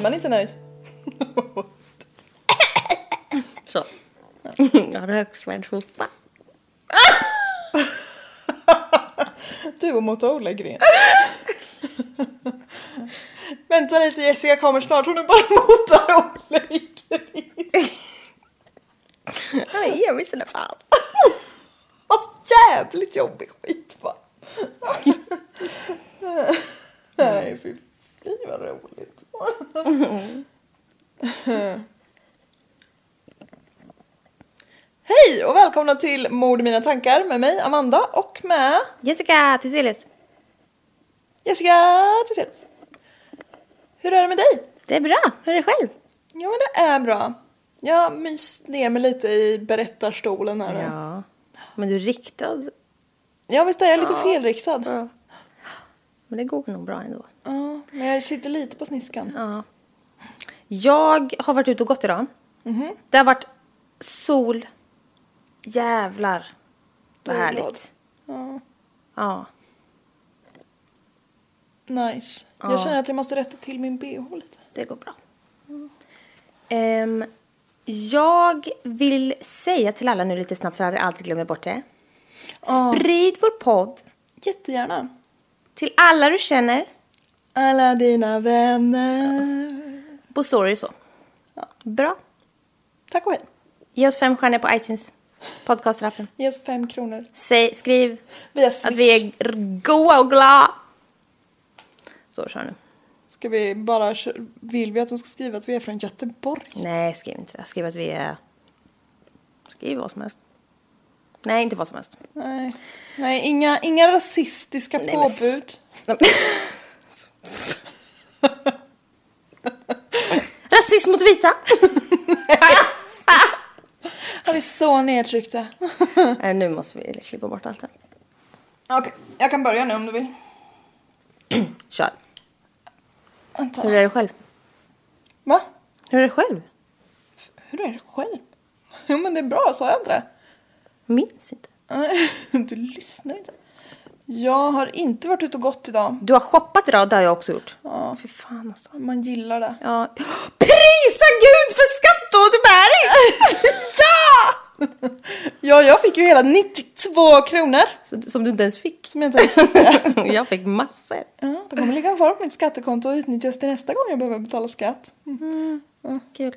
Är man inte nöjd? Så. Jag har röksvärd hosta. Du och Motto Olle-gren. Vänta lite Jessica kommer snart, hon är bara Motto Jag visste det fan. Åh, jävligt jobbig skit va? Nej fy, fy vad roligt. Hej och välkomna till Mord i mina tankar med mig Amanda och med Jessica Thyselius. Jessica Tiselius. Hur är det med dig? Det är bra. Hur är det själv? Ja men det är bra. Jag har myst ner mig lite i berättarstolen här nu. Ja. Men du är riktad. Ja visst är jag lite felriktad. Ja. Men det går nog bra ändå. Ja, men jag sitter lite på sniskan. Ja. Jag har varit ute och gått idag. Mhm. Det har varit sol. Jävlar. Vad härligt. Ja. Ja. Nice. Jag känner att jag måste rätta till min bh lite. Det går bra. Ehm, jag vill säga till alla nu lite snabbt för att jag alltid glömmer bort det. Sprid vår podd Jättegärna. till alla du känner Alla dina vänner. på story så. Bra. Tack och hej. Ge oss fem stjärnor på iTunes. Podcastrappen. Ge oss fem kronor. Säg, skriv att vi är goa och glada. Så, kör nu. Ska vi bara... Vill vi att de ska skriva att vi är från Göteborg? Nej, skriv inte det. Skriv att vi är... Skriv vad som helst. Nej, inte vad som helst. Nej. Nej, inga, inga rasistiska Nej, men påbud. Rasism mot vita! Är vi så nedtryckta? Nej, nu måste vi klippa bort allt här. Okej, jag kan börja nu om du vill. Kör. Vänta. Hur är det själv? Va? Hur är det själv? Hur är det själv? Jo men det är bra, sa jag inte det? Minns inte. Du lyssnar inte. Jag har inte varit ute och gått idag. Du har shoppat idag, det har jag också gjort. Ja. Fy fan alltså. Man gillar det. Ja. Prisa Gud för skatteåterbäring! Ja! Ja, jag fick ju hela 92 kronor. Så, som du inte ens fick. Som jag inte ens fick. jag fick massor. Ja, det kommer ligga kvar på mitt skattekonto och utnyttjas till nästa gång jag behöver betala skatt. Kul.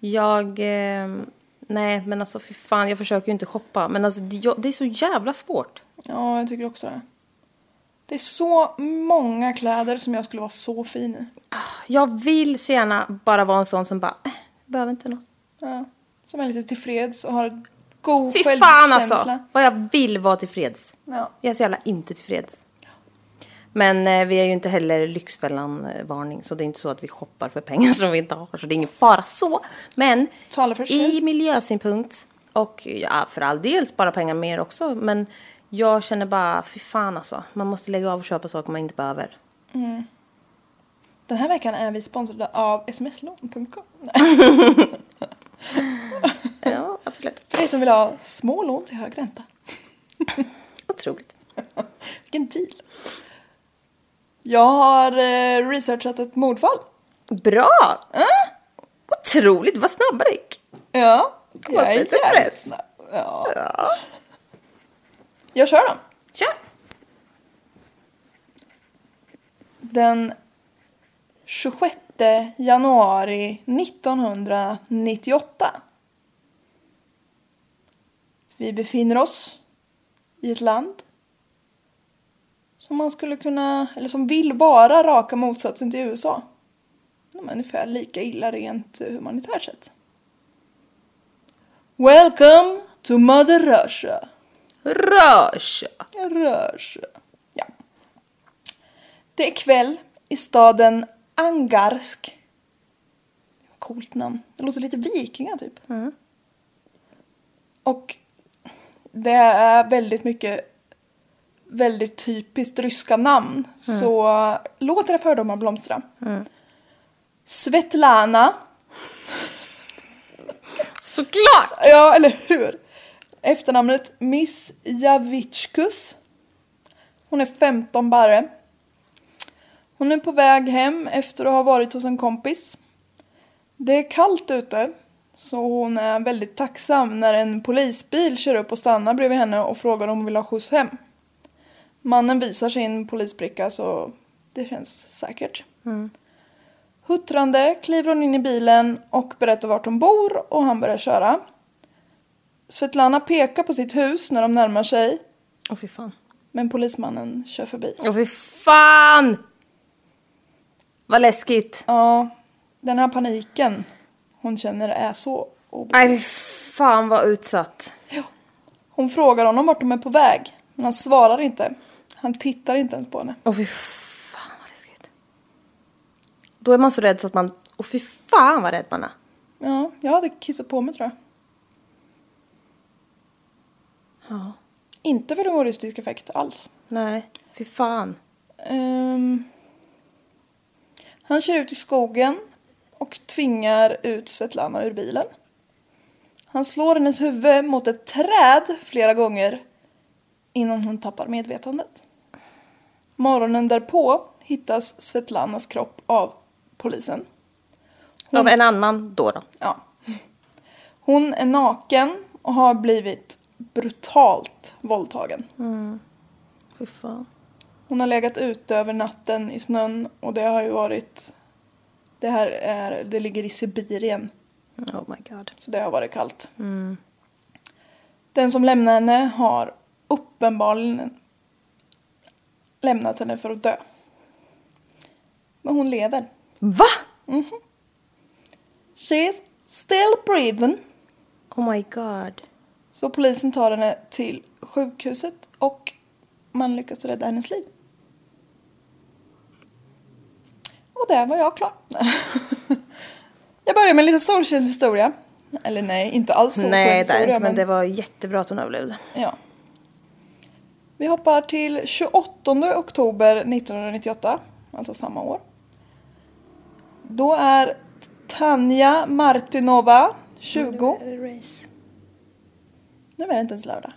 Jag... Eh, nej, men alltså fy fan, jag försöker ju inte shoppa. Men alltså det, jag, det är så jävla svårt. Ja, jag tycker också det. Det är så många kläder som jag skulle vara så fin i. Jag vill så gärna bara vara en sån som bara, eh, behöver inte något. Ja, som är lite tillfreds och har god Fy självkänsla. fan alltså! Vad jag vill vara tillfreds. Ja. Jag är så jävla inte tillfreds. Men eh, vi är ju inte heller Lyxfällan-varning, så det är inte så att vi shoppar för pengar som vi inte har, så det är ingen fara så. Men Tala för sig i miljösynpunkt Och ja, för all del spara pengar mer också. Men jag känner bara, fy fan alltså. Man måste lägga av och köpa saker man inte behöver. Den här veckan är vi sponsrade av smslån.com. Ja, absolut. För er som vill ha små lån till hög ränta. Otroligt. Vilken deal. Jag har eh, researchat ett mordfall. Bra! Otroligt, vad snabba det gick. Ja, jag är jävligt snabb. Ja. Jag kör då. Kör! Den 26 januari 1998. Vi befinner oss i ett land som man skulle kunna, eller som vill vara raka motsatsen till USA. De är ungefär lika illa rent humanitärt sett. Welcome to Mother Russia. Russia! Russia. Ja. Det är kväll i staden Angarsk. Coolt namn. Det låter lite vikinga typ. Och det är väldigt mycket väldigt typiskt ryska namn. Så låt era fördomar blomstra. Svetlana. Såklart! Ja, eller hur? Efternamnet Miss Javitskus. Hon är 15 barre. Hon är på väg hem efter att ha varit hos en kompis. Det är kallt ute, så hon är väldigt tacksam när en polisbil kör upp och stannar bredvid henne och frågar om hon vill ha skjuts hem. Mannen visar sin polisbricka så det känns säkert. Huttrande kliver hon in i bilen och berättar vart hon bor och han börjar köra. Svetlana pekar på sitt hus när de närmar sig Åh fy fan. men polismannen kör förbi. Åh fy fan! Vad läskigt. Ja, den här paniken hon känner är så obeskrivlig. Nej fan vad utsatt. Hon frågar honom vart de är på väg, men han svarar inte. Han tittar inte ens på henne. Åh fy fan vad läskigt. Då är man så rädd så att man... Åh fy fan vad rädd man är. Ja, jag hade kissat på mig tror jag. Ja. Inte för humoristisk effekt alls. Nej, fy fan. Ehm, han kör ut i skogen och tvingar ut Svetlana ur bilen. Han slår hennes huvud mot ett träd flera gånger innan hon tappar medvetandet. Morgonen därpå hittas Svetlanas kropp av polisen. Av en annan då då. Ja. Hon är naken och har blivit brutalt våldtagen. Fy fan. Hon har legat ute över natten i snön och det har ju varit... Det här är, det ligger i Sibirien Oh my god. så det har varit kallt. Den som lämnar henne har uppenbarligen lämnat henne för att dö. Men hon lever. Va? She is still breathing. Oh my god. Så polisen tar henne till sjukhuset och man lyckas rädda hennes liv. Och där var jag klar. jag börjar med lite solskenshistoria. Eller nej, inte alls Nej, det är solskenshistoria. inte, men det var jättebra att hon överlevde. Ja. Vi hoppar till 28 oktober 1998, alltså samma år. Då är Tanja Martinova 20. Nu är det inte ens lördag.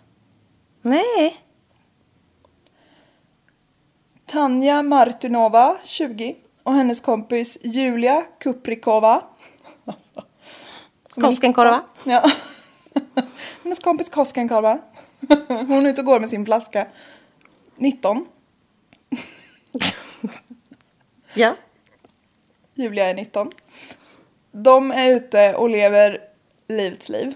Nej. Tanja Martinova, 20, och hennes kompis Julia Kuprikova. Koskenkorva. 19. Ja. hennes kompis Koskenkorva. Hon är ute och går med sin flaska. 19. Ja. Julia är 19. De är ute och lever livets liv.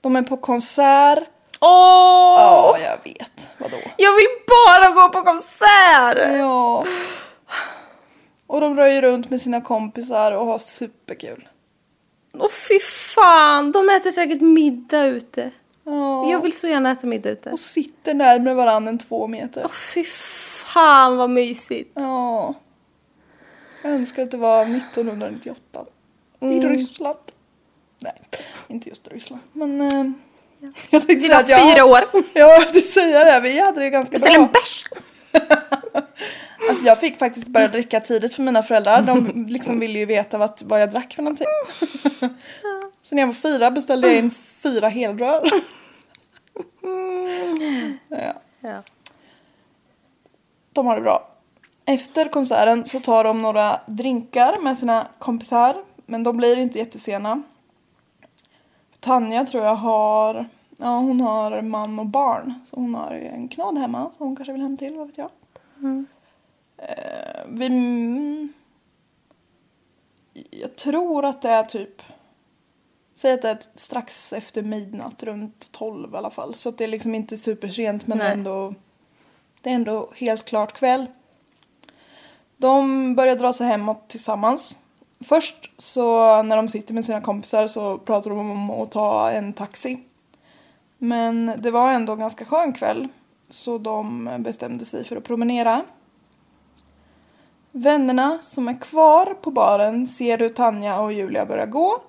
De är på konsert. Åh! Ja, jag vet. Vadå? Jag vill bara gå på konsert! Ja. Och de röjer runt med sina kompisar och har superkul. Åh fy fan, de äter säkert middag ute. Ja. Jag vill så gärna äta middag ute. Och sitter närmare varandra än två meter. Åh fy fan vad mysigt. Ja. Jag önskar att det var 1998. I Ryssland. Nej, inte just Ryssland. Men eh, jag tänkte Det säga att jag, fyra år. Ja, jag tänkte säga det. Vi hade det ganska Beställ bra. en bärs! Alltså jag fick faktiskt börja dricka tidigt för mina föräldrar. De liksom ville ju veta vad, vad jag drack för någonting. Så när jag var fyra beställde jag in fyra helrör. Ja. Ja. De har det bra. Efter konserten så tar de några drinkar med sina kompisar. Men de blir inte jättesena. Tanja tror jag har, ja hon har man och barn. Så hon har en knad hemma som hon kanske vill hem till, vad vet jag. Eh, vi, jag tror att det är typ, säg att det är strax efter midnatt, runt 12 i alla fall. Så att det är liksom inte supersent men Nej. ändå, det är ändå helt klart kväll. De börjar dra sig hemåt tillsammans. Först så när de sitter med sina kompisar så pratar de om att ta en taxi. Men det var ändå en ganska skön kväll så de bestämde sig för att promenera. Vännerna som är kvar på baren ser hur Tanja och Julia börjar gå.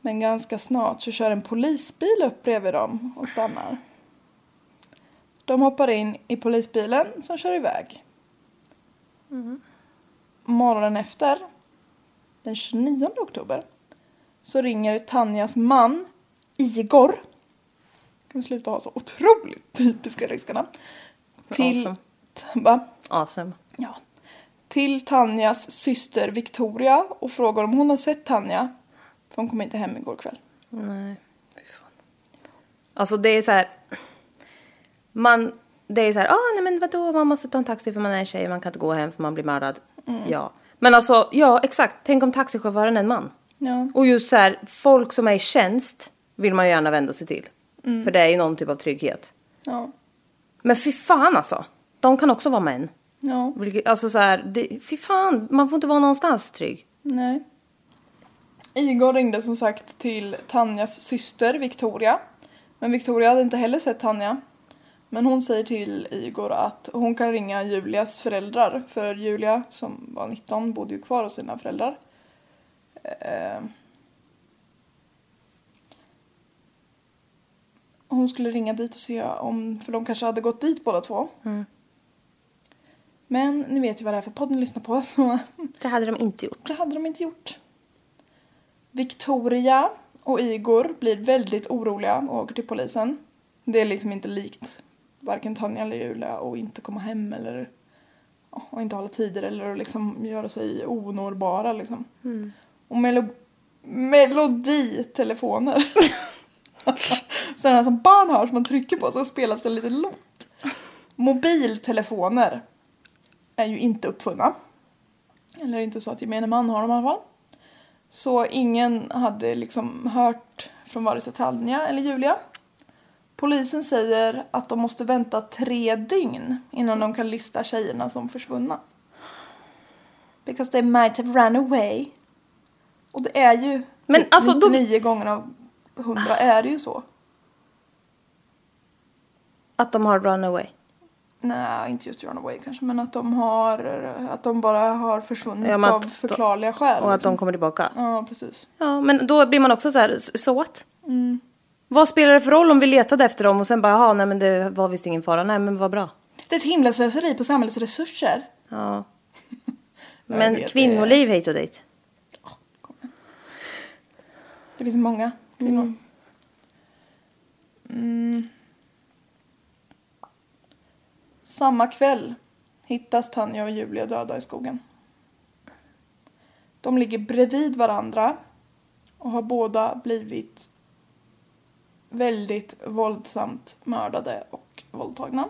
Men ganska snart så kör en polisbil upp bredvid dem och stannar. De hoppar in i polisbilen som kör iväg. Morgonen efter, den 29 oktober, så ringer Tanjas man Igor. Kan vi sluta ha så otroligt typiska ryska namn. Till, Awesome. va? Awesome. Ja. Till Tanjas syster Victoria och frågar om hon har sett Tanja. För hon kom inte hem igår kväll. Nej, fy fan. Alltså det är så här... Man, det är så här, ah, nej men vadå, man måste ta en taxi för man är en tjej, man kan inte gå hem för man blir mördad. Ja. Men alltså, ja exakt, tänk om taxichauffören är en man. Ja. Och just så här, folk som är i tjänst vill man ju gärna vända sig till. För det är ju någon typ av trygghet. Ja. Men fy fan alltså, de kan också vara män. Ja. Vilket- Alltså så här, det, fy fan, man får inte vara någonstans trygg. Nej. Igor ringde som sagt till Tanjas syster Victoria. Men Victoria hade inte heller sett Tanja. Men hon säger till Igor att hon kan ringa Julias föräldrar. För Julia, som var 19, bodde ju kvar hos sina föräldrar. Eh, Hon skulle ringa dit och se om, för de kanske hade gått dit båda två. Men ni vet ju vad det är för podd ni lyssnar på så Det hade de inte gjort. det hade de inte gjort. Victoria och Igor blir väldigt oroliga och åker till polisen. Det är liksom inte likt varken Tanja eller Julia och inte komma hem eller och inte hålla tider eller liksom göra sig onårbara liksom. Och melo- meloditelefoner. Sådana som barn har som man trycker på så spelas det en liten låt. Mobiltelefoner är ju inte uppfunna. Eller inte så att gemene man har dem i alla fall. Så ingen hade liksom hört från vare sig Tanja eller Julia. Polisen säger att de måste vänta tre dygn innan de kan lista tjejerna som försvunna. Because they might have run away. Och det är ju Men typ alltså, de- 99 gånger av 100 är det ju så. Att de har run away. Nej, inte just run away kanske, men att de har, att de bara har försvunnit Ja, av förklarliga skäl. Och att liksom. de kommer tillbaka. Ja, precis. Ja, men då blir man också så här, så what? Vad spelar det för roll om vi letade efter dem och sen bara, jaha, nej men det var visst ingen fara. Nej men vad bra. Det är ett himla slöseri på samhällets resurser. Ja. Men vet, kvinnoliv hit och dit. Det finns många kvinnor. Mm. Samma kväll hittas Tanja och Julia döda i skogen. De ligger bredvid varandra och har båda blivit väldigt våldsamt mördade och våldtagna.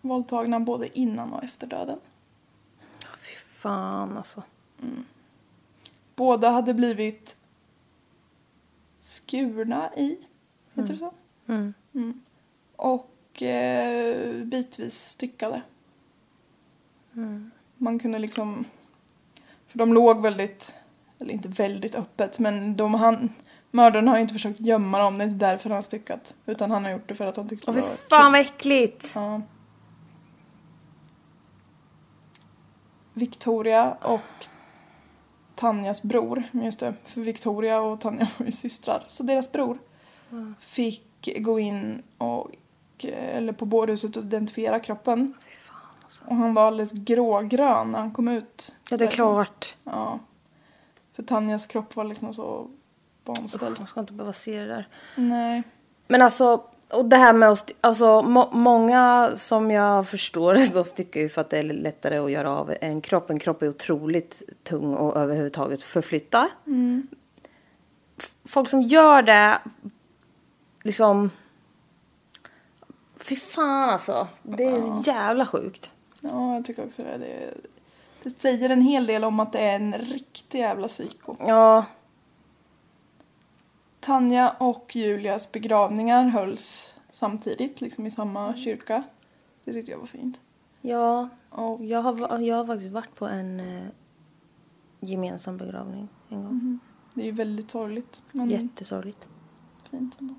Våldtagna både innan och efter döden. Fy fan alltså. Båda hade blivit skurna i, heter det så? Mm. Och eh, bitvis styckade. Man kunde liksom, för de låg väldigt, eller inte väldigt öppet, men de, han, mördaren har ju inte försökt gömma dem, det är inte därför han har styckat. Utan han har gjort det för att han tyckte Åh det var fan vad äckligt. Ja. Victoria och Tanjas bror, just det, för Victoria och Tanja var ju systrar. Så deras bror fick gå in och, eller på bårhuset och identifiera kroppen. Och han var alldeles grågrön när han kom ut. Ja, det är klart. Ja. För Tanjas kropp var liksom så vanställd. Man ska inte behöva se det där. Nej. Men alltså, och det här med att, alltså må, många som jag förstår, de sticker ju för att det är lättare att göra av en kropp. En kropp är otroligt tung och överhuvudtaget förflytta. F- Folk som gör det, liksom, fy fan alltså. Det är så jävla sjukt. Ja, jag tycker också det. det. Det säger en hel del om att det är en riktig jävla psyko. Ja, Tanja och Julias begravningar hölls samtidigt, liksom i samma kyrka. Det tyckte jag var fint. ja. Och Jag har, jag har faktiskt varit på en eh, gemensam begravning en gång. det är ju väldigt sorgligt, men Jättesorgligt. fint ändå.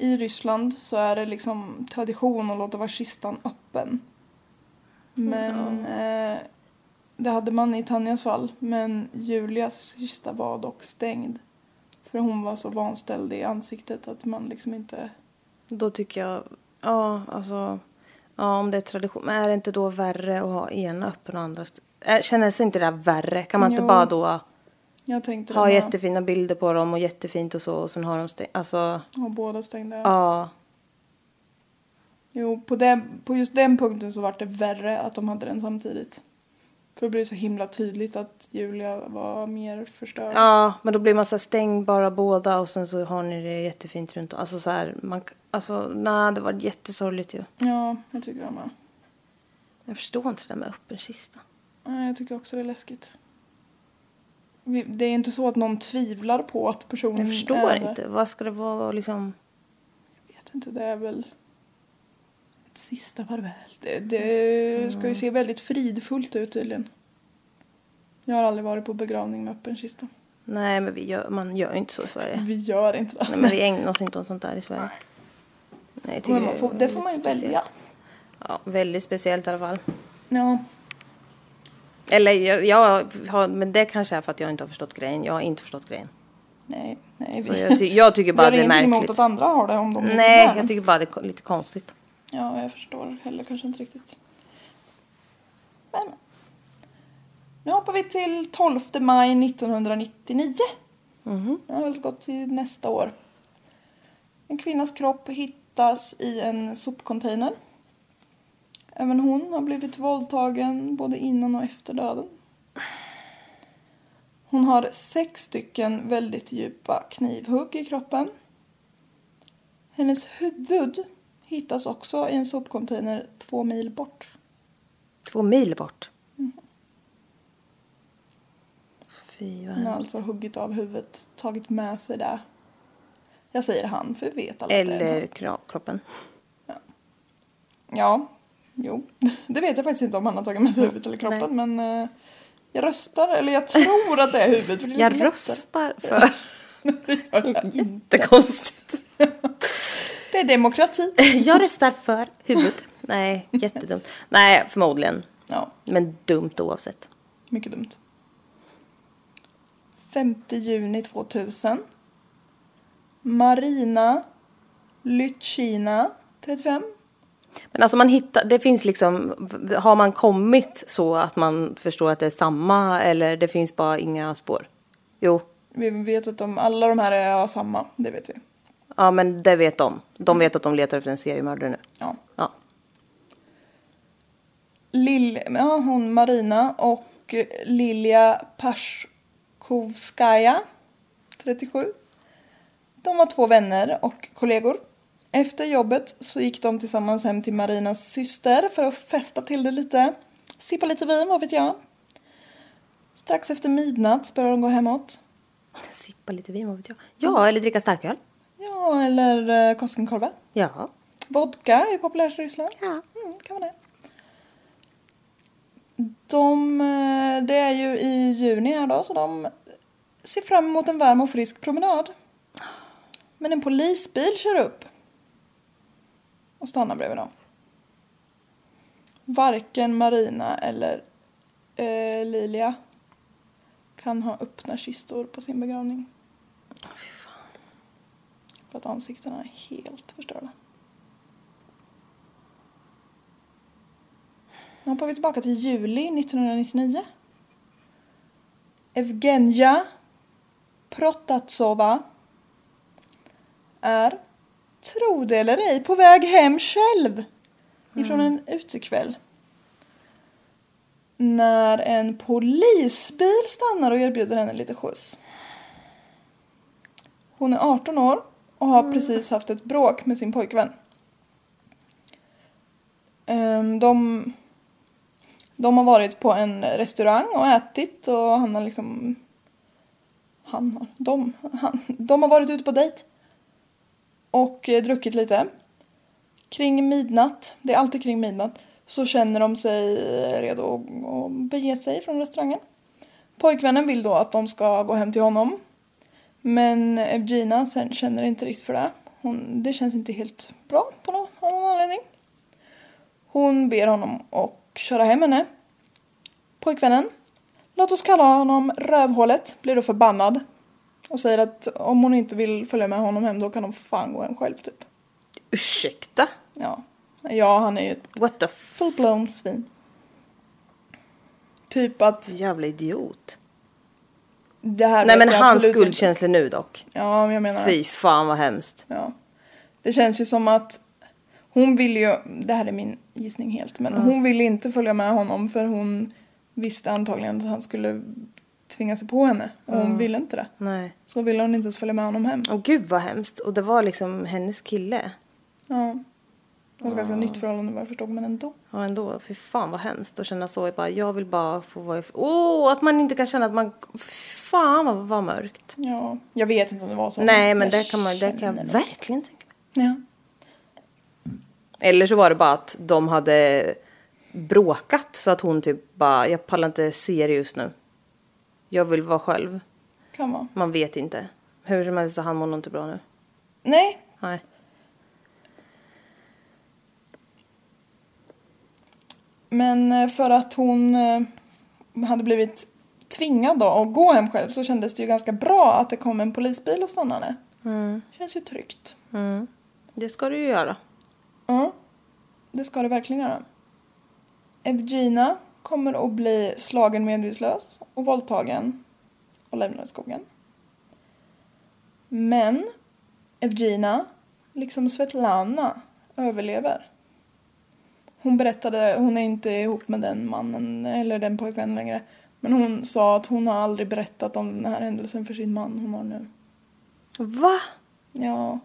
I Ryssland så är det liksom tradition att låta vara kistan öppen. Men eh, det hade man i Tanjas fall. Men Julias kista var dock stängd. För hon var så vanställd i ansiktet att man liksom inte... Då tycker jag, ja alltså, ja om det är tradition, men är det inte då värre att ha ena öppen och andra är- Känner inte det där värre? Kan man inte Jo. bara då Jag tänkte ha det med. jättefina bilder på dem och jättefint och så och sen har de stängt, alltså, Ha båda stängda. ja. Jo, på, den, på just den punkten så var det värre att de hade den samtidigt. För det blev så himla tydligt att Julia var mer förstörd. Ja, men då blir man så här stäng bara båda och sen så har ni det jättefint runt om. Alltså så här, man, alltså nej det var jättesorgligt ju. Ja, jag tycker det med. Jag förstår inte det där med öppen kista. Nej, jag tycker också det är läskigt. Det är inte så att någon tvivlar på att personen Jag förstår är inte, vad ska det vara liksom? Jag vet inte, det är väl ett sista farväl. Det, det ska ju se väldigt fridfullt ut tydligen. Jag har aldrig varit på begravning med öppen kista. Nej men vi gör, man gör inte så i Sverige. Vi gör inte det. Nej men vi ägnar oss inte åt sånt där i Sverige. Nej, jag tycker Men man får, det får man ju speciellt. välja. Ja, väldigt speciellt i alla fall. Ja, Eller jag, jag har, men det kanske är för att jag inte har förstått grejen. Jag har inte förstått grejen. nej, nej. Så jag, ty, jag tycker vi bara det är ingenting emot märkligt. att andra har det om de vill Nej, jag tycker bara det är lite konstigt. Ja, jag förstår heller kanske inte riktigt. Men. Nu hoppar vi till 12 maj 1999. Mhm. Det har väl gått till nästa år. En kvinnas kropp hittas i en sopcontainer. Även hon har blivit våldtagen både innan och efter döden. Hon har sex stycken väldigt djupa knivhugg i kroppen. Hennes huvud hittas också i en sopcontainer två mil bort. Två mil bort. Mhm. Fy vad Han har alltså huggit av huvudet, tagit med sig det. Jag säger han, för vi vet alla att det är Eller kroppen. Ja, jo. Det vet jag faktiskt inte om han har tagit med sig huvudet eller kroppen, men eh, jag röstar, eller jag tror att det är huvudet. För det är Jag röstar för... Det. Jättekonstigt. Det är demokrati. Jag röstar för huvudet. Nej, jättedumt. Nej, förmodligen. Ja, Men dumt oavsett. mycket dumt. 5 juni 2000. Marina Lytchina, 35. Men alltså man hittar, det finns liksom, har man kommit så att man förstår att det är samma eller det finns bara inga spår? Jo, Vi vet att de, alla de här är samma, det vet vi. ja men det vet de. De vet att de letar efter en seriemördare nu. Ja. Ja. Lill, ja, hon Marina och Lilja Pashkovskaja, 37. De var två vänner och kollegor. Efter jobbet så gick de tillsammans hem till Marinas syster för att festa till det lite. Sippa lite vin, vad vet jag. Strax efter midnatt började de gå hemåt. Sippa lite vin, vad vet jag. Ja, eller dricka starköl. Ja, eller eh, Koskenkorva. Ja. Vodka är populärt i Ryssland. Ja. Mm, kan vara det. De, eh, det är ju i juni här då, så de ser fram emot en varm och frisk promenad. Men en polisbil kör upp och stannar bredvid dem. Varken Marina eller eh, Lilia kan ha öppna kistor på sin begravning. Fy fan. För att ansiktena är helt förstörda. Nu hoppar vi tillbaka till juli 1999. Evgenja Protatsova är, tro det eller ej, på väg hem själv ifrån en utekväll. När en polisbil stannar och erbjuder henne lite skjuts. Hon är 18 år och har precis haft ett bråk med sin pojkvän. Ehm, De, de har varit på en restaurang och ätit och han har liksom... Han har... De, han, de har varit ute på dejt. Och eh, druckit lite. Kring midnatt, det är alltid kring midnatt, så känner de sig eh, redo att- bege sig från restaurangen. Pojkvännen vill då att de ska gå hem till honom. Men Evgina sen känner inte riktigt för det. Hon, det känns inte helt bra på någon, av någon anledning. Hon ber honom att köra hem henne. Pojkvännen, låt oss kalla honom Rövhålet, blir då förbannad. Och säger att om hon inte vill följa med honom hem då kan hon fan gå hem själv typ. Ursäkta? Ja, ja han är ju ett What the full-blown svin. Typ att Jävla idiot. det här Nej men hans skuldkänslor nu dock. Ja, men jag menar Fy fan vad hemskt. Ja. Det känns ju som att hon vill ju, det här är min gissning helt, men hon ville inte följa med honom för hon visste antagligen att han skulle tvinga sig på henne och hon ville inte det. Nej. Så ville hon inte ens följa med honom hem. Åh gud vad hemskt. Och det var liksom hennes kille. Ja. Det var ett ganska nytt förhållande vad jag förstod men ändå. Ja ändå, fy fan vad hemskt att känna så. Jag, bara, jag vill bara få vara. Åh, att man inte kan känna att man... Fy fan vad, vad mörkt. Ja, jag vet inte om det var så. Nej men det kan man, det kan jag det. verkligen tänka mig. Ja. Eller så var det bara att de hade bråkat så att hon typ bara, jag pallar inte se det just nu. Jag vill vara själv. Kan vara. Man vet inte. Hur som helst så han mår nog inte bra nu. Nej, Nej. men eh, för att hon eh, hade blivit tvingad då att gå hem själv så kändes det ju ganska bra att det kom en polisbil och stannade. Mm. Känns ju tryggt. Det ska du ju göra. Ja, det ska det verkligen göra. Evgina kommer att bli slagen medvetslös och våldtagen och lämnad i skogen. Men Evgina, liksom Svetlana, överlever. Hon berättade, hon är inte ihop med den mannen eller den pojkvännen längre. Men hon sa att hon har aldrig berättat om den här händelsen för sin man hon har nu. Va? Ja,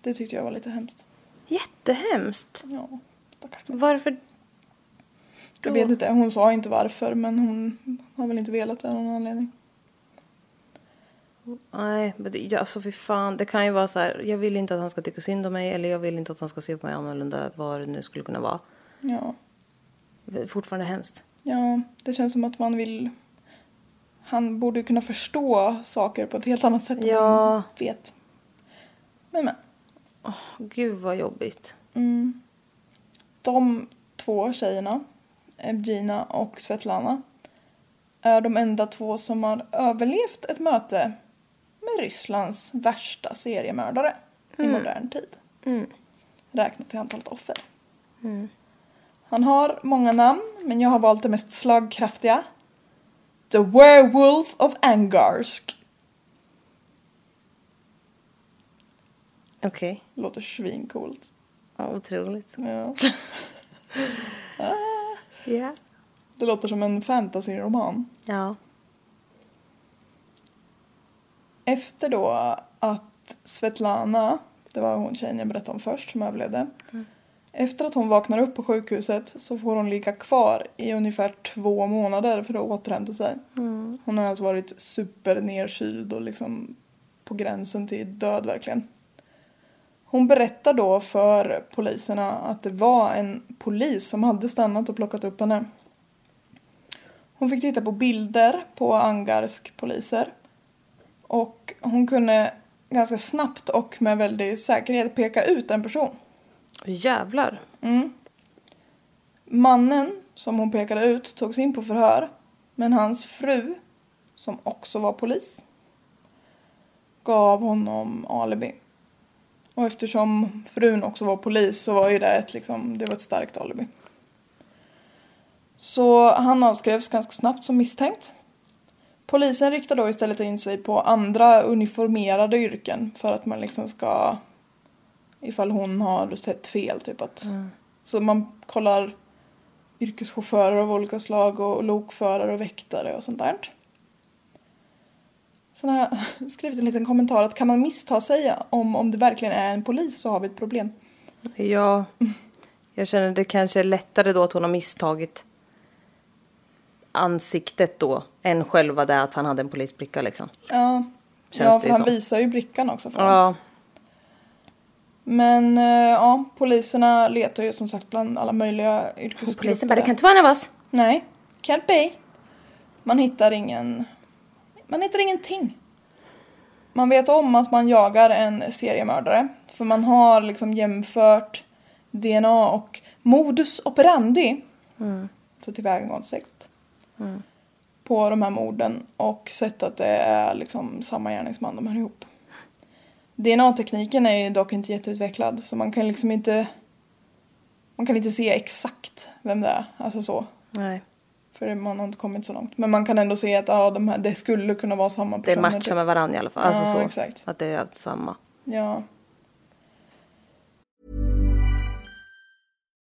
det tyckte jag var lite hemskt. Jättehemskt. Ja, stackars mig. Varför? Jag vet inte, hon sa inte varför men hon har väl inte velat det av någon anledning. Nej, men det, alltså för fan. Det kan ju vara så här, jag vill inte att han ska tycka synd om mig eller jag vill inte att han ska se på mig annorlunda, vad det nu skulle kunna vara. Ja, Fortfarande hemskt. ja, det känns som att man vill... Han borde kunna förstå saker på ett helt annat sätt än Ja. han vet. Men men. Gud vad jobbigt. Mm. De två tjejerna, Evgina och Svetlana, är de enda två som har överlevt ett möte med Rysslands värsta seriemördare i modern tid. Räknat till antalet offer. Han har många namn, men jag har valt det mest slagkraftiga. The Werewolf of Angarsk. Okej. Låter svincoolt. Ja, otroligt. Ja. Ja. Det låter som en fantasyroman. Ja. Efter då att Svetlana, det var hon tjejen jag berättade om först som överlevde. Efter att hon vaknar upp på sjukhuset så får hon ligga kvar i ungefär två månader för att återhämta sig. Hon har alltså varit supernedkyld och liksom på gränsen till död verkligen. Hon berättar då för poliserna att det var en polis som hade stannat och plockat upp henne. Hon fick titta på bilder på Angarsk poliser. Och hon kunde ganska snabbt och med väldig säkerhet peka ut en person. Jävlar. Mannen som hon pekade ut togs in på förhör. Men hans fru, som också var polis, gav honom alibi. Och eftersom frun också var polis så var ju det ett, liksom, det var ett starkt alibi. Så han avskrevs ganska snabbt som misstänkt. Polisen riktar då istället in sig på andra uniformerade yrken för att man liksom ska ifall hon har sett fel typ att så man kollar yrkeschaufförer av olika slag och lokförare och väktare och sånt där. Sen har jag skrivit en liten kommentar att kan man missta sig om, om det verkligen är en polis så har vi ett problem. Ja, jag känner det kanske är lättare då att hon har misstagit ansiktet då än själva det att han hade en polisbricka liksom. Ja, Känns ja för han som. visar ju brickan också för. Ja, Men eh, ja, poliserna letar ju som sagt bland alla möjliga yrkesgrupper. polisen bara, det kan inte vara en av oss. Nej, can't be. Man hittar ingen... Man hittar ingenting. Man vet om att man jagar en seriemördare. För man har liksom jämfört DNA och modus operandi. Så tillvägagångssätt. På de här morden och sett att det är liksom samma gärningsman de hör ihop. DNA-tekniken är dock inte jätteutvecklad så man kan liksom inte man kan inte se exakt vem det är, alltså så. Nej, För man har inte kommit så långt. Men man kan ändå se att ja, de här, det skulle kunna vara samma det personer. matchar typ. med varandra i alla fall. Alltså Ja, så. exakt. Att det är samma. Ja.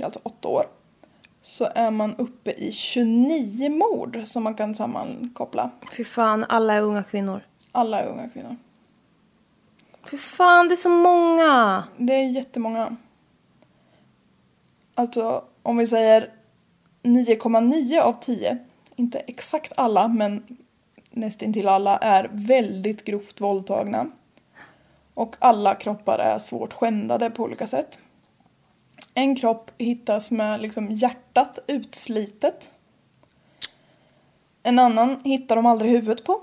det är alltså åtta år, så är man uppe i 29 mord som man kan sammankoppla. Fy fan, alla är unga kvinnor. Alla är unga kvinnor. Fy fan, det är så många. Det är jättemånga. Alltså, om vi säger 9,9 av 10, inte exakt alla, men nästintill alla, är väldigt grovt våldtagna. Och alla kroppar är svårt skändade på olika sätt. En kropp hittas med liksom hjärtat utslitet. En annan hittar de aldrig huvudet på.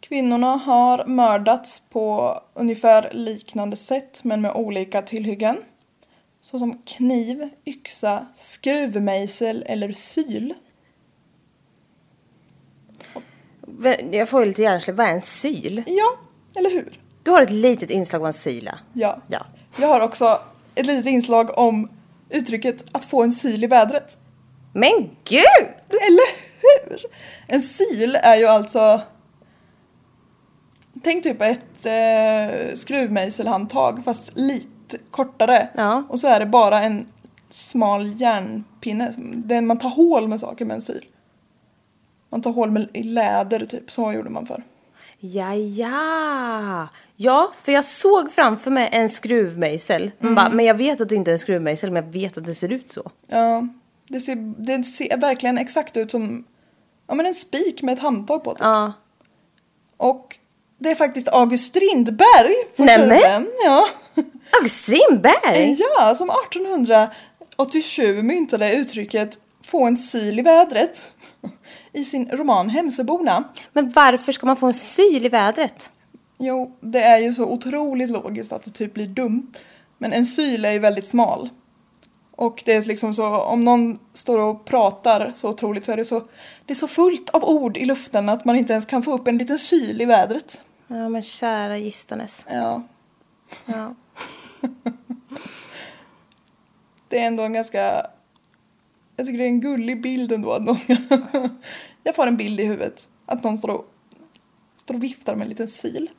Kvinnorna har mördats på ungefär liknande sätt men med olika tillhyggen. Såsom kniv, yxa, skruvmejsel eller syl. Jag får ju lite hjärnsläpp. Vad är en syl? Ja, eller hur? Du har ett litet inslag av en syla. Ja. Ja. Jag har också ett litet inslag om uttrycket att få en syl i vädret. Men gud! Eller hur? En syl är ju alltså... Tänk typ ett eh, skruvmejselhandtag fast lite kortare. Ja. Och så är det bara en smal järnpinne. Den man tar hål med saker med en syl. Man tar hål med i läder typ, så gjorde man för. Ja, ja. Ja, för jag såg framför mig en skruvmejsel. Mm. Bara, men jag vet att det inte är en skruvmejsel, men jag vet att det ser ut så. Ja, det ser, det ser verkligen exakt ut som ja, men en spik med ett handtag på. Typ. Ja. Och det är faktiskt August Strindberg på Nämen. Ja. August Strindberg! Ja, som 1887 myntade uttrycket få en syl i vädret i sin roman Hemsöborna. Men varför ska man få en syl i vädret? Jo, det är ju så otroligt logiskt att det typ blir dumt. Men en syl är ju väldigt smal. Och det är liksom så, om någon står och pratar så otroligt så är det så, det är så fullt av ord i luften att man inte ens kan få upp en liten syl i vädret. Ja men kära Gistanes. Ja, Ja. det är ändå en ganska, jag tycker det är en gullig bild ändå att någon ska, jag får en bild i huvudet att någon står och, står och viftar med en liten syl.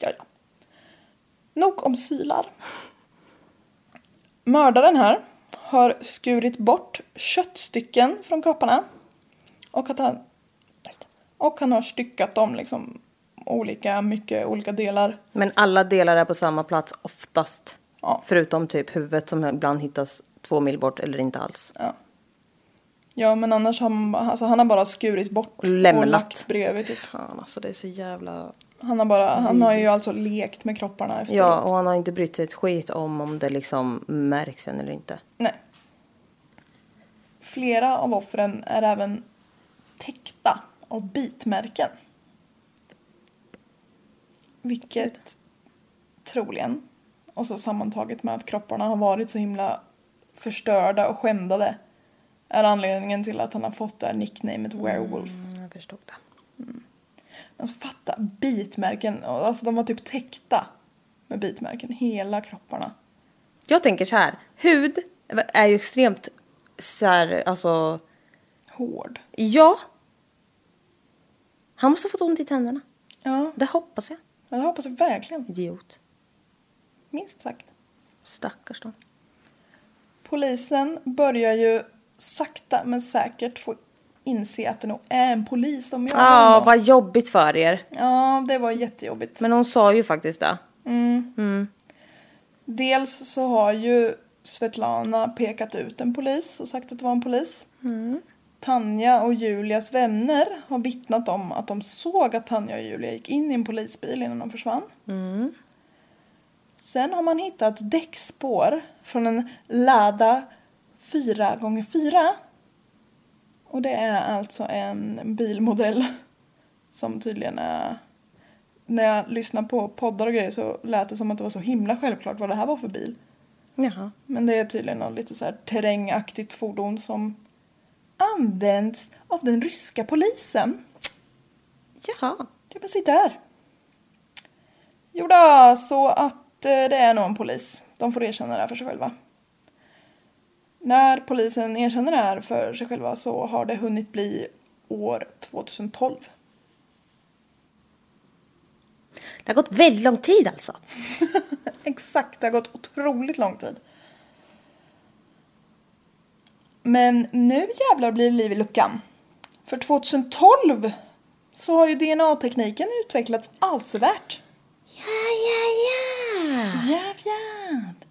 Ja. Ja. Nog om sylar. Mördaren här har skurit bort köttstycken från kropparna. Och att han, och han har styckat dem liksom olika, mycket olika delar. Men alla delar är på samma plats oftast. Ja. Förutom typ huvudet som ibland hittas två mil bort eller inte alls. Ja. Ja men annars har man, alltså han har bara skurit bort och Lämnat. lagt bredvid typ. Fan alltså det är så jävla... Han har bara, han har ju alltså lekt med kropparna efteråt. Ja och han har inte brytt sig ett skit om om det liksom märks än eller inte. Nej. Flera av offren är även täckta av bitmärken. Vilket troligen, och så sammantaget med att kropparna har varit så himla förstörda och skändade är anledningen till att han har fått det här nicknamet werewolf. Mm, jag förstod det. Alltså fatta, bitmärken, alltså de var typ täckta med bitmärken, hela kropparna. Jag tänker så här. Hud är ju extremt så här, alltså... Hård. Ja. Han måste ha fått ont i tänderna. Ja, Det hoppas jag. det hoppas jag verkligen. Idiot. Minst sagt. Stackars dem. Polisen börjar ju sakta men säkert få inse att det nog är en polis de jagar Ja, honom. vad jobbigt för er. Ja, det var jättejobbigt. Men hon sa ju faktiskt det. Dels så har ju Svetlana pekat ut en polis och sagt att det var en polis. Tanja och Julias vänner har vittnat om att de såg att Tanja och Julia gick in i en polisbil innan de försvann. Sen har man hittat däckspår från en Lada 4x4. Och det är alltså en bilmodell som tydligen är... När jag lyssnar på poddar och grejer så lät det som att det var så himla självklart vad det här var för bil. Jaha. Men det är tydligen något lite så här terrängaktigt fordon som används av den ryska polisen. Jaha. Kan man sitta här? Jo då, så att eh, det är nog en polis. De får erkänna det här för sig själva. När polisen erkänner det här för sig själva så har det hunnit bli år 2012. Det har gått väldigt lång tid alltså. Exakt, det har gått otroligt lång tid. Men nu jävlar blir det liv i luckan. För 2012 så har ju DNA-tekniken utvecklats avsevärt. Ja, ja, ja. Japp.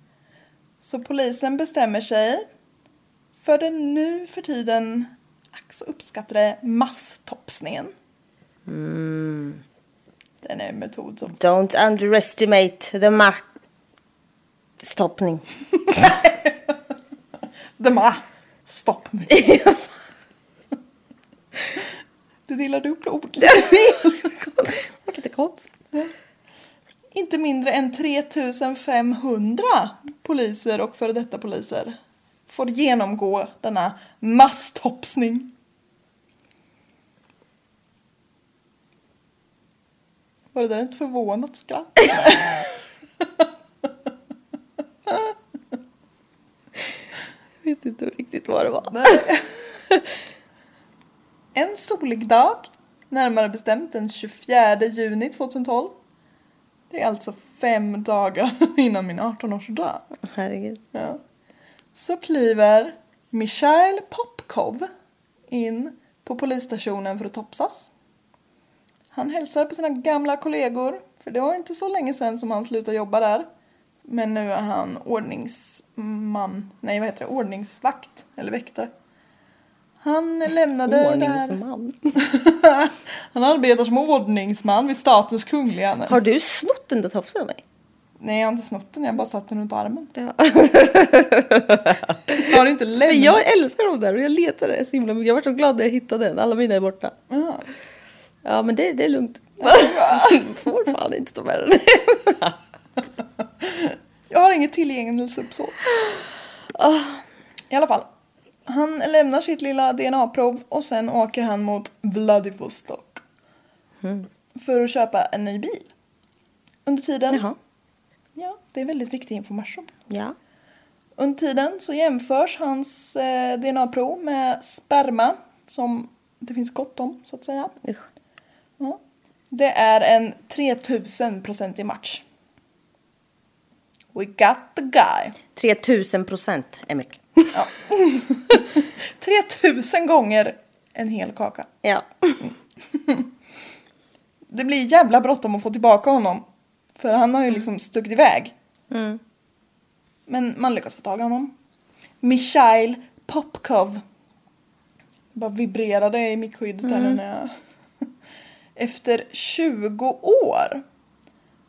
Så polisen bestämmer sig för den nu för tiden ack så uppskattade masstopsningen. Den är en metod som Don't underestimate the ma... Stoppning. The ma stoppning. du delade upp ord. Vilket är konstigt. Inte mindre än 3500 poliser och före detta poliser får genomgå denna masstopsning. Var det där ett förvånat skratt? Jag vet inte riktigt vad det var. En solig dag, närmare bestämt den 24 juni 2012. Det är alltså fem dagar innan min 18-årsdag. Herregud. Ja. Så kliver Mikhail Popkov in på polisstationen för att topsas. Han hälsar på sina gamla kollegor, för det var inte så länge sedan som han slutade jobba där. Men nu är han ordningsman, nej vad heter det, ordningsvakt eller väktare. Han lämnade. Ordningsman. Han arbetar som ordningsman vid statens kungliga. nu. Har du snott den där tofsen av mig? Nej jag har inte snott den, jag har bara satt den runt armen. Ja. Jag har inte lämnat. Men jag älskar dem där och jag letade så himla mycket. Jag var så glad när jag hittade den. Alla mina är borta. Ja. Ja men det, det är lugnt. Får fan inte ta med den. Jag har inget tillgänglighetsuppsåt. I alla fall. Han lämnar sitt lilla DNA-prov och sen åker han mot Vladivostok. För att köpa en ny bil. Under tiden... Jaha. Ja, det är väldigt viktig information. Ja. Under tiden så jämförs hans eh, DNA-prov med sperma som det finns gott om så att säga. Usch. Ja. Det är en 3000-procentig match. We got the guy. 3000 procent är mycket. 3000 gånger en hel kaka. Ja. Det blir jävla bråttom att få tillbaka honom. För han har ju liksom stuckit iväg. Men man lyckas få tag i honom. Mikhail Popkov. Bara vibrerade i mickskyddet här nu när jag... Efter 20 år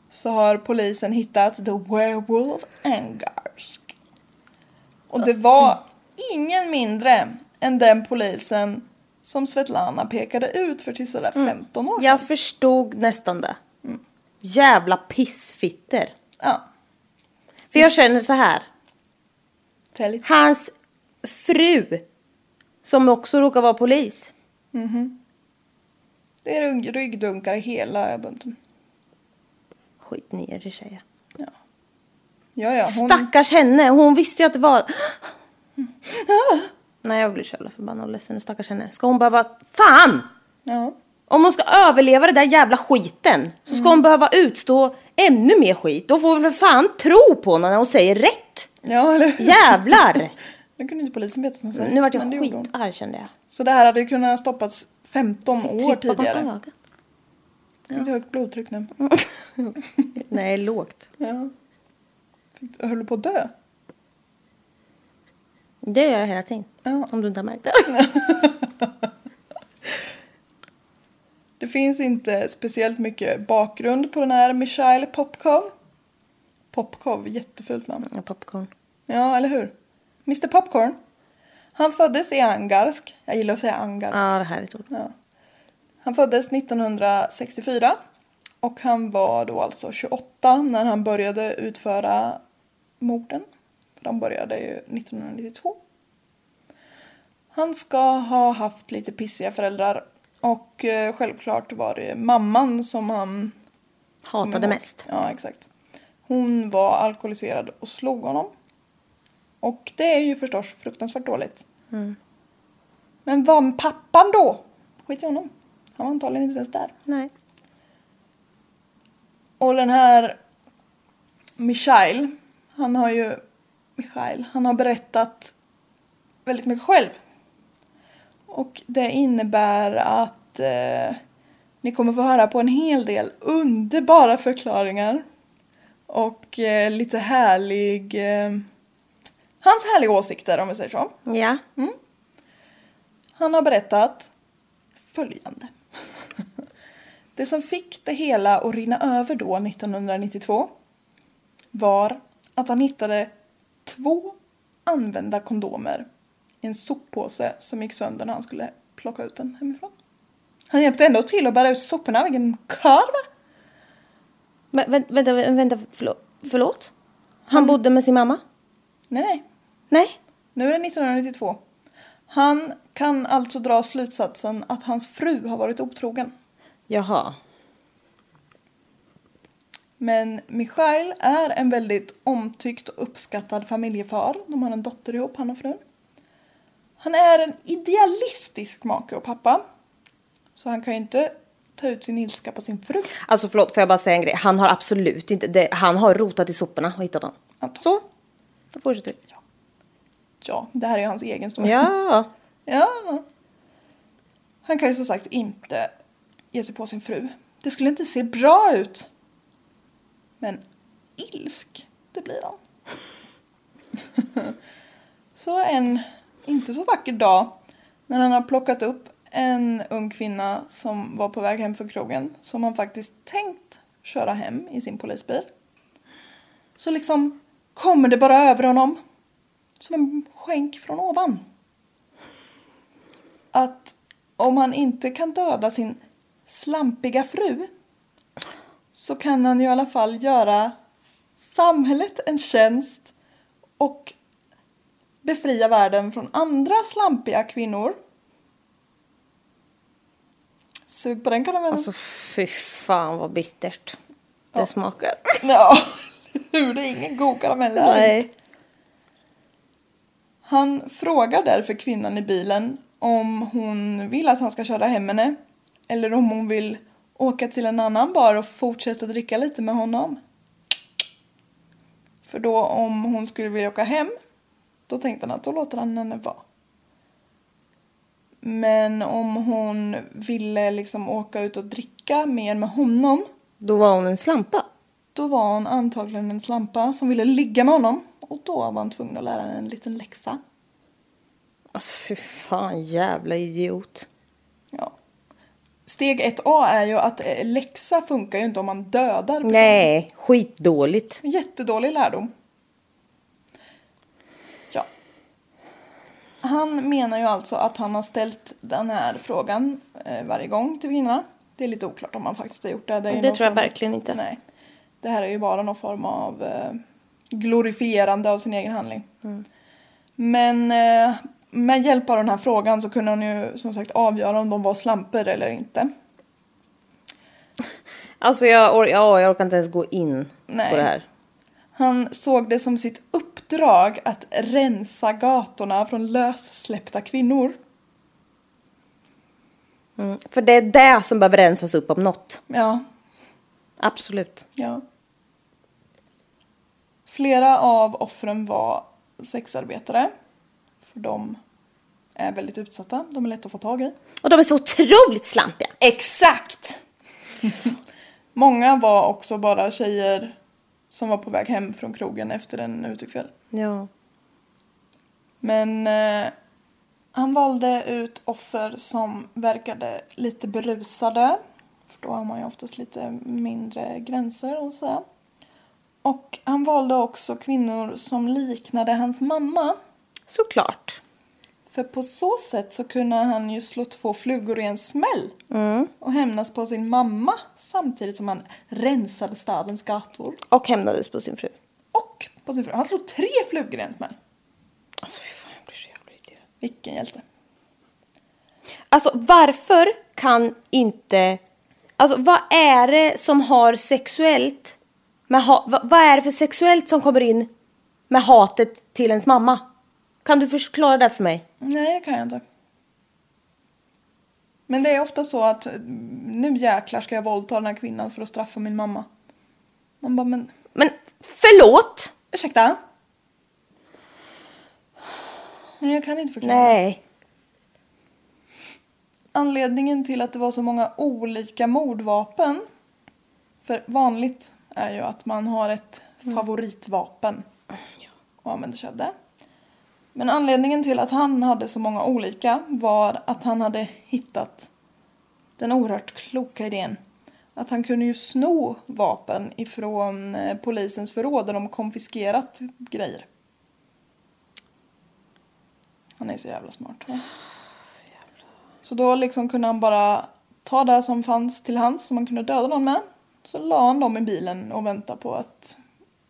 så har polisen hittat The Werewolf Angarsk. Och det var ingen mindre än den polisen som Svetlana pekade ut för till sådär 15 år sedan. Jag förstod nästan det. Jävla pissfitter. Ja. För jag känner så här. Hans fru, som också råkar vara polis. Det är rygg- ryggdunkar i hela bunten. Skit ner i tjejer. Ja, ja, hon... Stackars henne, hon visste ju att det var... Nej jag blir så jävla förbannad och ledsen stackars henne. Ska hon behöva... Fan! Ja. Om hon ska överleva det där jävla skiten så ska hon behöva utstå ännu mer skit. Då får vi för fan tro på henne när hon säger rätt. ja, eller Jävlar! Nu kunde inte polisen veta som sagt. Nu vart jag men det gjorde hon. skitarg kände jag. Så det här hade ju kunnat stoppats 15 år Tryck bakom tidigare. ögat. Fick du högt blodtryck nu? Nej, lågt. Ja. Fick, höll du på att dö? Det gör jag hela tiden. Ja. Om du inte har märkt det. Det finns inte speciellt mycket bakgrund på den här Mikhail Popkov. Popkov, jättefult namn. Ja, popcorn. Ja, eller hur? Mr Popcorn. Han föddes i Angarsk. Jag gillar att säga Angarsk. Ja, det här är ett ord. Ja. Han föddes 1964 och han var då alltså 28 när han började utföra morden. För de började ju 1992. Han ska ha haft lite pissiga föräldrar och eh, självklart var det mamman som han Hatade mest. Ja, exakt. Hon var alkoholiserad och slog honom. Och det är ju förstås fruktansvärt dåligt. Men var pappan då? Skit i honom. Han var antagligen inte ens där. Nej. Och den här Michail, han har ju Michail, han har berättat väldigt mycket själv. Och det innebär att eh, ni kommer få höra på en hel del underbara förklaringar. Och eh, lite härlig... Eh, hans härliga åsikter om vi säger så. Ja. Han har berättat följande. Det som fick det hela att rinna över då 1992 var att han hittade två använda kondomer i en soppåse som gick sönder när han skulle plocka ut den hemifrån. Han hjälpte ändå till att bära ut soporna, vilken karl va? Men, vänta, vänta, vänta förlåt. förlåt? Han bodde med sin mamma? Nej, nej. Nej. Nu är det 1992. Han kan alltså dra slutsatsen att hans fru har varit otrogen. Jaha. Men Michail är en väldigt omtyckt och uppskattad familjefar. De har en dotter ihop, han och frun. Han är en idealistisk make och pappa. Så han kan ju inte ta ut sin ilska på sin fru. Alltså förlåt, får jag bara säga en grej? Han har absolut inte, det, han har rotat i soporna och hittat dem. Anton. Så. Då fortsätter du. Ja, det här är hans egen story. Ja. Ja. Han kan ju som sagt inte ge sig på sin fru. Det skulle inte se bra ut. Men ilsk, det blir han. så en inte så vacker dag när han har plockat upp en ung kvinna som var på väg hem från krogen som han faktiskt tänkt köra hem i sin polisbil. Så liksom kommer det bara över honom som en skänk från ovan. Att om han inte kan döda sin slampiga fru så kan han ju i alla fall göra samhället en tjänst och befria världen från andra slampiga kvinnor. Sug på den karamellen. Alltså fy fan vad bittert det smakar. Ja, hur det är ingen god karamell. Nej. Han frågar därför kvinnan i bilen om hon vill att han ska köra hem henne eller om hon vill åka till en annan bar och fortsätta dricka lite med honom. För då om hon skulle vilja åka hem då tänkte han att då låter han henne vara. Men om hon ville liksom åka ut och dricka mer med honom Då var hon en slampa. då var hon antagligen en slampa som ville ligga med honom och då var han tvungen att lära henne en liten läxa. Alltså fy fan jävla idiot. Ja. Steg 1A är ju att eh, läxa funkar ju inte om man dödar personen. Nej, skitdåligt. Jättedålig lärdom. Han menar ju alltså att han har ställt den här frågan eh, varje gång till kvinnorna. Det är lite oklart om han faktiskt har gjort det. Det, Det tror jag form- verkligen inte. Nej. Det här är ju bara någon form av eh, glorifierande av sin egen handling. Mm. Men eh, med hjälp av den här frågan så kunde han ju som sagt avgöra om de var slampor eller inte. Alltså jag, or- ja, jag orkar inte ens gå in Nej. på det här. Han såg det som sitt uppdrag att rensa gatorna från lössläppta kvinnor. Mm. För det är det som behöver rensas upp om något. Ja, Absolut. ja. Flera av offren var sexarbetare. För de är väldigt utsatta. De är lätta att få tag i. Och de är så otroligt slampiga. Exakt! Många var också bara tjejer som var på väg hem från krogen efter en utekväll. Ja. Men eh, han valde ut offer som verkade lite berusade. För då har man ju oftast lite mindre gränser att säga. Och han valde också kvinnor som liknade hans mamma. Såklart. För på så sätt så kunde han ju slå två flugor i en smäll. Och hämnas på sin mamma samtidigt som han rensade stadens gator. Och hämnades på sin fru. På sin fru. Han slog tre flugor i en smäll. Alltså fy fan, jag blir så jävla irriterad. Vilken hjälte. Alltså varför kan inte... Alltså vad är det som har sexuellt med ha, vad, vad är det för sexuellt som kommer in med hatet till ens mamma? Kan du förklara det för mig? Nej, det kan jag inte. Men det är ofta så att nu jäklar ska jag våldta den här kvinnan för att straffa min mamma. Man bara, men Men förlåt! Ursäkta? Nej, jag kan inte förklara. Nej. Anledningen till att det var så många olika mordvapen. För vanligt är ju att man har ett favoritvapen. Och använder sig av det. Men anledningen till att han hade så många olika var att han hade hittat den oerhört kloka idén. Att han kunde ju sno vapen ifrån eh, polisens förråd där de konfiskerat grejer. Han är så jävla smart. Va? Så då liksom kunde han bara ta det som fanns till hands som man kunde döda någon med. Så la han dem i bilen och väntade på att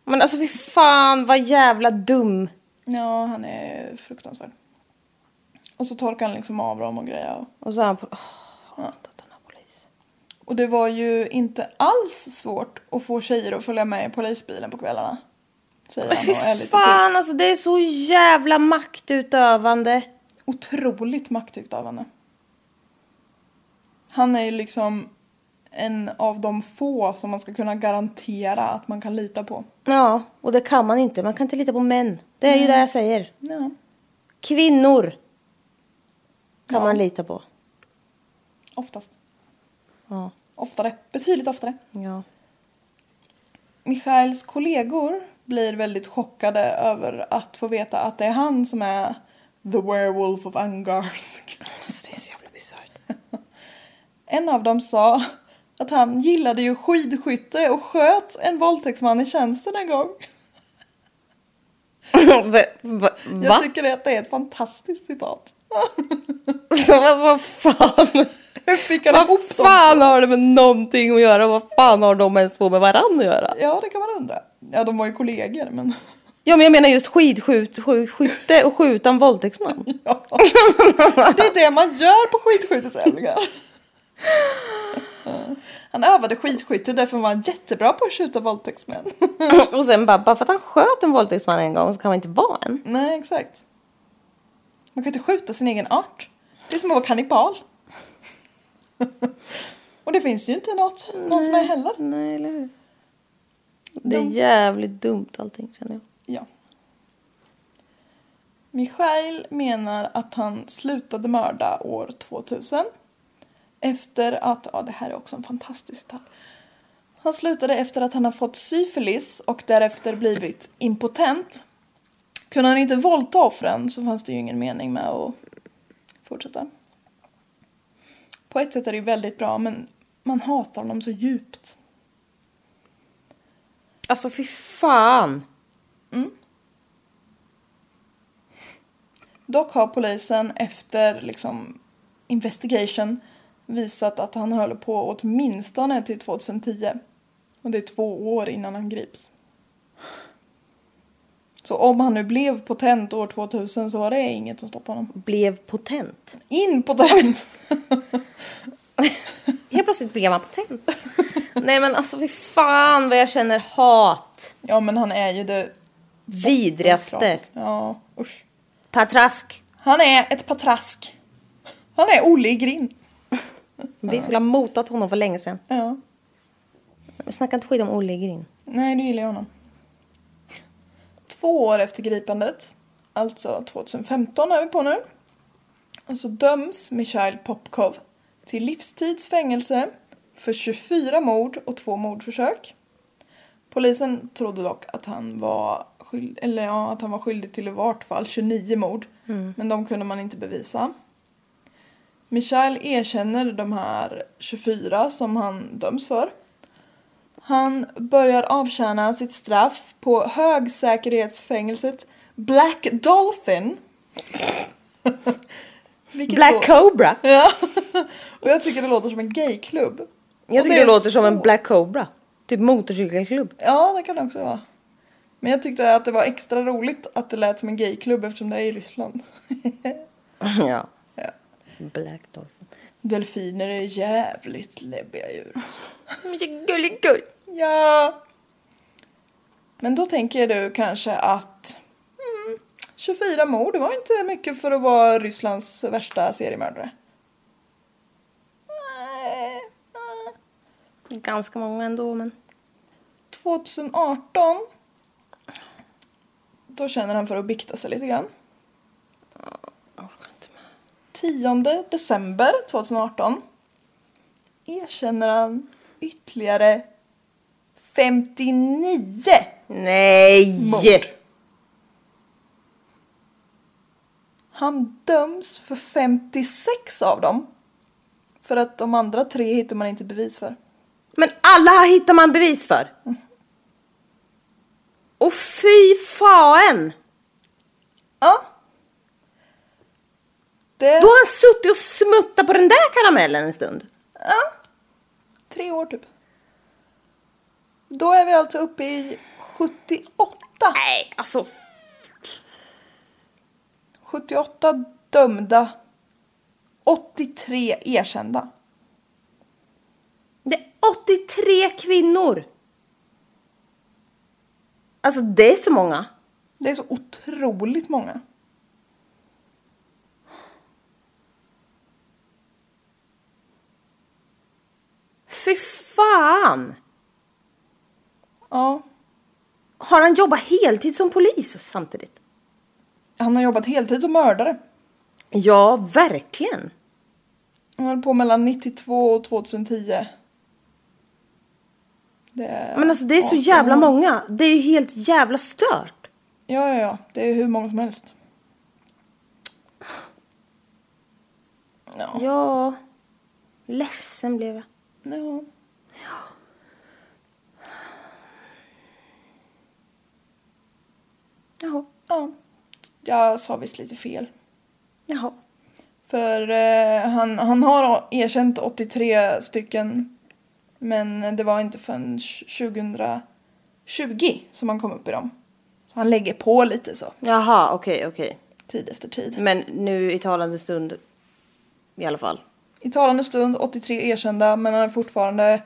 Men alltså fy fan vad jävla dum. ja, han är fruktansvärd. Och så torkade han liksom av dem och grejer. Och, så är han på... Oh, jag hatar den här polisen. Och det var ju inte alls svårt att få tjejer att följa med i polisbilen på kvällarna. Säger Men han fy och fan alltså det är så jävla maktutövande. otroligt maktutövande. Han är ju liksom en av de få som man ska kunna garantera att man kan lita på. Ja, och det kan man inte. Man kan inte lita på män. Det är ju det jag säger. Ja. Kvinnor kan Ja. man lita på. Oftast. Ja. Oftare. Betydligt oftare. ja. Michaels kollegor blir väldigt chockade över att få veta att det är han som är the werewolf of Angarsk. Alltså det är så jävla bisarrt. En av dem sa att han gillade ju skidskytte och sköt en våldtäktsman i tjänsten en gång. va, va, Jag tycker att det är ett fantastiskt citat. vad fan? Hur fick han Vad ihop dem? fan har det med någonting att göra? Vad fan har de ens två med varandra att göra? Ja, det kan man undra. Ja, de var ju kollegor, men... Ja men jag menar just skidskjut, skjut, skytte och skjuta en våldtäktsman. Ja. Det är det man gör på skidskyttetävlingar. Han övade skidskytte därför var han jättebra på att skjuta våldtäktsmän. och sen bara, bara för att han sköt en våldtäktsman en gång så kan man inte vara en. Nej, exakt. Man kan inte skjuta sin egen art. Det är som att vara kannibal. Och det finns ju inte något, någon som är heller. Nej eller hur? Det är Dumt. jävligt dumt allting känner jag. Ja. Michael menar att han slutade mörda år 2000. Efter att, ja det här är också en fantastisk detalj. Han slutade efter att han har fått syfilis och därefter blivit impotent. Kunde han inte våldta offren så fanns det ju ingen mening med att fortsätta. På ett sätt är det väldigt bra men man hatar honom så djupt. Alltså fy fan. Dock har polisen efter liksom investigation visat att han höll på åtminstone till 2010. Och det är två år innan han grips. Så om han nu blev potent år 2000 så var det inget som stoppade honom. Blev potent. Impotent! Helt plötsligt blev han potent. Nej men alltså fy fan vad jag känner hat. ja men han är ju det Vidrigaste. Ja, usch. Patrask. Han är ett patrask. Han är Olle i grind. Vi skulle ha motat honom för länge sedan. Ja. Vi snackar inte skit om Olle Grin. Nej, du gillar jag honom. Två år efter gripandet, alltså 2015 är vi på nu, så döms Mikhail Popkov till livstidsfängelse för 24 mord och två mordförsök. Polisen trodde dock att han var skyldig, eller ja, att han var skyldig till i vart fall 29 mord, men de kunde man inte bevisa. Michael erkänner de här 24 som han döms för. Han börjar avtjäna sitt straff på högsäkerhetsfängelset Black Dolphin. Vilket Black då- Cobra. Ja. Och jag tycker det låter som en gayklubb. Jag Och tycker det är låter som så- en Black Cobra. Typ motorcykelklubb. Ja, det kan det också vara. Men jag tyckte att det var extra roligt att det lät som en gayklubb eftersom det är i Ryssland. Ja. Ja. Black Dolphin. Delfiner är jävligt läbbiga djur. alltså. Gulligull. Ja. Men då tänker du kanske att mm, 24 mord, det var inte mycket för att vara Rysslands värsta seriemördare. Ganska många ändå men. 2018 då känner han för att bikta sig lite grann. Orkar inte med. 10 december 2018 erkänner han ytterligare 59 Nej! mord. Han döms för 56 av dem. För att de andra tre hittar man inte bevis för. Men alla här hittar man bevis för. Och fy fan! Ja. Det... Då har han suttit och smuttat på den där karamellen en stund. Ja. Tre år typ. Då är vi alltså uppe i 78. Nej, alltså. 78 dömda. 83 erkända. Det är 83 kvinnor. Alltså det är så många. Det är så otroligt många. Fy fan! Ja. Har han jobbat heltid som polis samtidigt? Han har jobbat heltid som mördare. Ja, verkligen. Han höll på mellan 92 och 2010. Det är Men alltså det är så 18 jävla många. Det är ju helt jävla stört. Ja, ja, ja. Det är hur många som helst. Ja. Ja. Ledsen blev jag. Ja. Jaha. ja. Jag sa visst lite fel. Jaha. För eh, han, han har erkänt 83 stycken. Men det var inte förrän 2020 som han kom upp i dem. Så han lägger på lite så, Jaha, okej, okej. tid efter tid. Men nu i talande stund i alla fall. I talande stund 83 erkända men han är fortfarande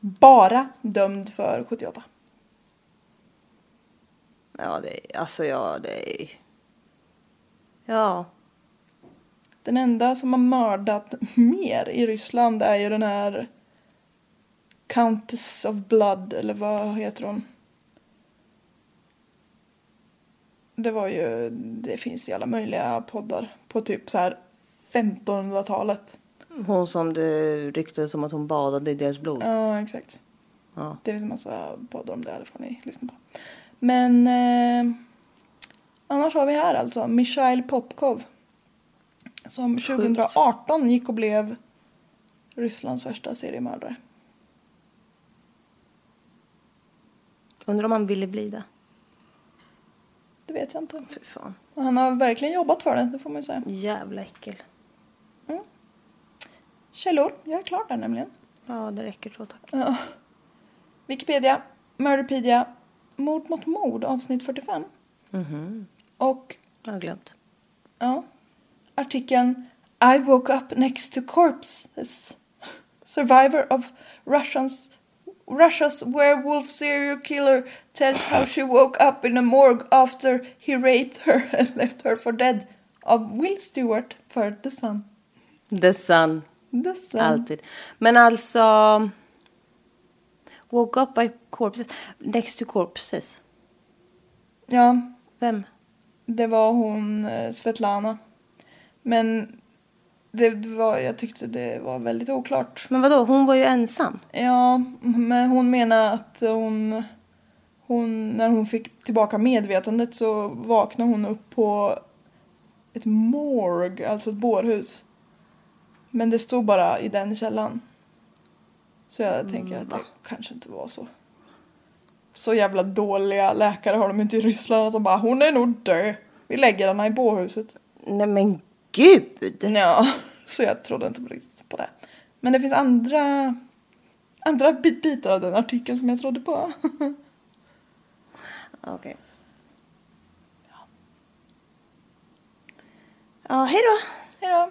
bara dömd för 78. Ja, det är, alltså ja, det är... Ja. Den enda som har mördat mer i Ryssland är ju den här Countess of Blood, eller vad heter hon? Det var ju, det finns i alla möjliga poddar på typ så här 1500-talet. Hon som det ryktades om att hon badade i deras blod. Ja, exakt. Ja. Det finns en massa poddar om det, det får ni lyssna på. Men eh, annars har vi här alltså Mikhail Popkov. Som 2018 gick och blev Rysslands värsta seriemördare. Undrar om han ville bli det. Det vet jag inte. Fy fan. Han har verkligen jobbat för det, det får man ju säga. Jävla äckel. Källor, jag är klar där nämligen. Ja, det räcker så tack. Ja. Wikipedia, Murderpedia, Mord mot mord avsnitt 45. Och Jag har glömt. ja, artikeln I woke up next to corpses. Survivor of Russians Russia's werewolf serial killer tells how she woke up in a morgue after he raped her and left her for dead. Av Will Stewart för The Sun. The Sun. Alltid. Men alltså... Woke up by corpses. Next to corpses. Ja, Vem? Det var hon eh, Svetlana. Men det, det var, jag tyckte det var väldigt oklart. Men vadå, hon var ju ensam. Ja, men hon menar att hon, hon... När hon fick tillbaka medvetandet så vaknade hon upp på ett morg, alltså ett bårhus. Men det stod bara i den källan. Så jag tänker att det kanske inte var så. Så jävla dåliga läkare har de inte i Ryssland att de bara hon är nog död. Vi lägger henne i bårhuset. Nej men gud! Ja, så jag trodde inte riktigt på det. Men det finns andra, andra bi- bitar av den artikeln som jag trodde på. Okej. Ja, hej då! Hej